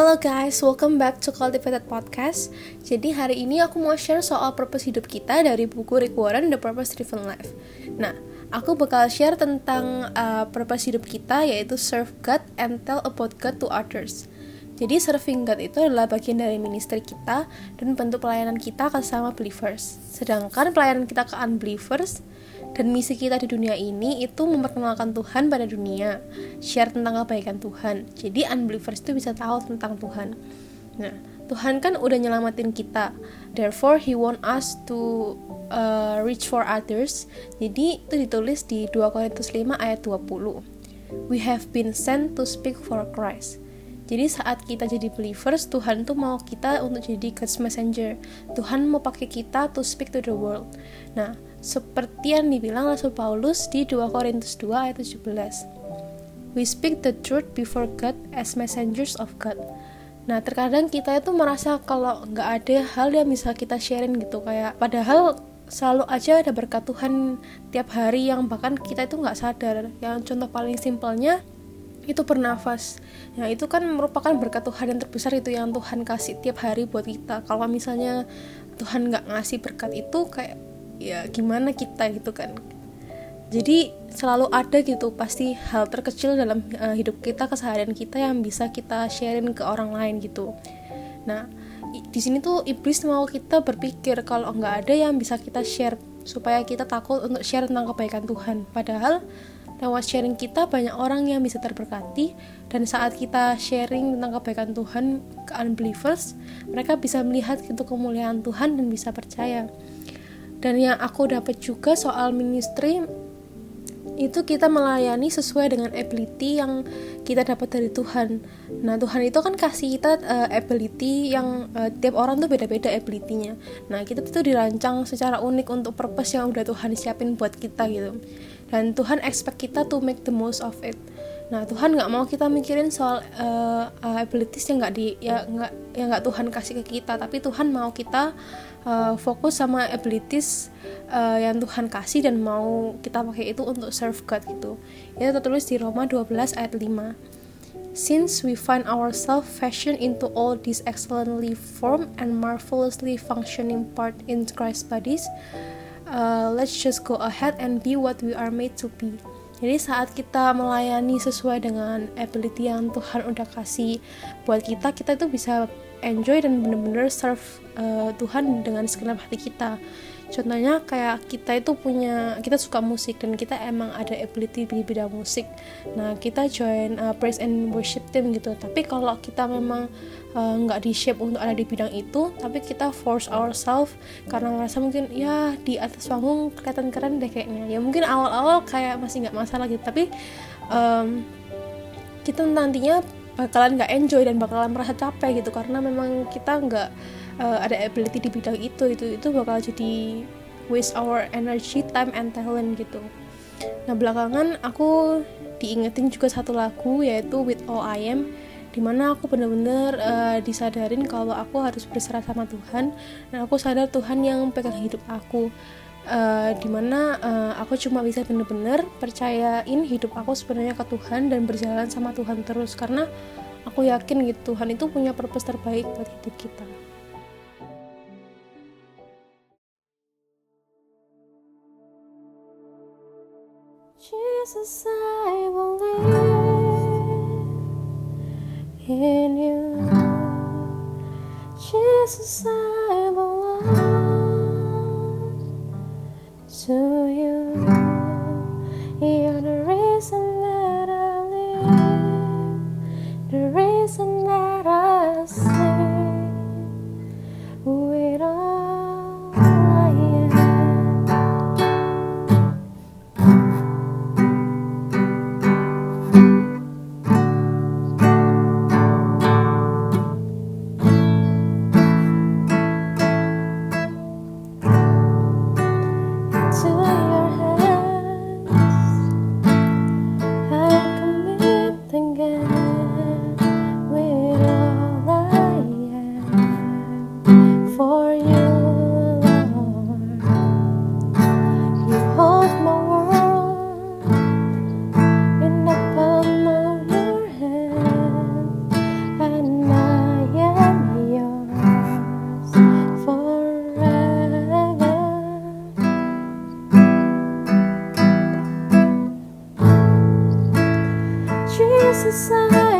Hello guys, welcome back to Cultivated Podcast. Jadi hari ini aku mau share soal purpose hidup kita dari buku Rick Warren, The Purpose Driven Life. Nah, aku bakal share tentang uh, purpose hidup kita yaitu serve God and tell about God to others. Jadi serving God itu adalah bagian dari ministry kita dan bentuk pelayanan kita ke sama believers. Sedangkan pelayanan kita ke unbelievers dan misi kita di dunia ini itu memperkenalkan Tuhan pada dunia, share tentang kebaikan Tuhan. Jadi unbelievers itu bisa tahu tentang Tuhan. Nah, Tuhan kan udah nyelamatin kita. Therefore, He want us to uh, reach for others. Jadi itu ditulis di 2 Korintus 5 ayat 20. We have been sent to speak for Christ. Jadi saat kita jadi believers, Tuhan tuh mau kita untuk jadi God's messenger. Tuhan mau pakai kita to speak to the world. Nah, seperti yang dibilang Rasul Paulus di 2 Korintus 2 ayat 17. We speak the truth before God as messengers of God. Nah, terkadang kita itu merasa kalau nggak ada hal yang bisa kita sharing gitu kayak padahal selalu aja ada berkat Tuhan tiap hari yang bahkan kita itu nggak sadar. Yang contoh paling simpelnya itu bernafas. Nah, itu kan merupakan berkat Tuhan yang terbesar itu yang Tuhan kasih tiap hari buat kita. Kalau misalnya Tuhan nggak ngasih berkat itu kayak ya gimana kita gitu kan jadi selalu ada gitu pasti hal terkecil dalam uh, hidup kita keseharian kita yang bisa kita sharing ke orang lain gitu nah di sini tuh iblis mau kita berpikir kalau nggak ada yang bisa kita share supaya kita takut untuk share tentang kebaikan Tuhan padahal lewat sharing kita banyak orang yang bisa terberkati dan saat kita sharing tentang kebaikan Tuhan ke unbelievers mereka bisa melihat gitu kemuliaan Tuhan dan bisa percaya dan yang aku dapat juga soal ministry itu kita melayani sesuai dengan ability yang kita dapat dari Tuhan. Nah, Tuhan itu kan kasih kita uh, ability yang uh, tiap orang tuh beda-beda ability-nya. Nah, kita tuh dirancang secara unik untuk purpose yang udah Tuhan siapin buat kita gitu. Dan Tuhan expect kita to make the most of it. Nah Tuhan nggak mau kita mikirin soal uh, abilities yang nggak di ya nggak yang nggak Tuhan kasih ke kita, tapi Tuhan mau kita uh, fokus sama abilities uh, yang Tuhan kasih dan mau kita pakai itu untuk serve God gitu. Itu tertulis di Roma 12 ayat 5. Since we find ourselves fashioned into all these excellently formed and marvelously functioning part in Christ's bodies, uh, let's just go ahead and be what we are made to be. Jadi saat kita melayani sesuai dengan ability yang Tuhan udah kasih buat kita, kita itu bisa enjoy dan bener-bener serve uh, Tuhan dengan segenap hati kita contohnya kayak kita itu punya kita suka musik dan kita emang ada ability di bidang musik. Nah kita join uh, praise and worship team gitu. Tapi kalau kita memang uh, nggak uh, di shape untuk ada di bidang itu tapi kita force ourselves karena ngerasa mungkin ya di atas panggung kelihatan keren deh kayaknya. Ya mungkin awal-awal kayak masih nggak masalah gitu tapi um, kita nantinya bakalan nggak enjoy dan bakalan merasa capek gitu. Karena memang kita nggak uh, ada ability di bidang itu itu itu bakal jadi waste our energy time and talent gitu nah belakangan aku diingetin juga satu lagu yaitu with all I am di mana aku bener-bener uh, disadarin kalau aku harus berserah sama Tuhan dan aku sadar Tuhan yang pegang hidup aku uh, di mana uh, aku cuma bisa bener-bener percayain hidup aku sebenarnya ke Tuhan dan berjalan sama Tuhan terus karena aku yakin gitu Tuhan itu punya purpose terbaik buat hidup kita. Jesus, I believe in you. Jesus, I belong to you. You're the reason society.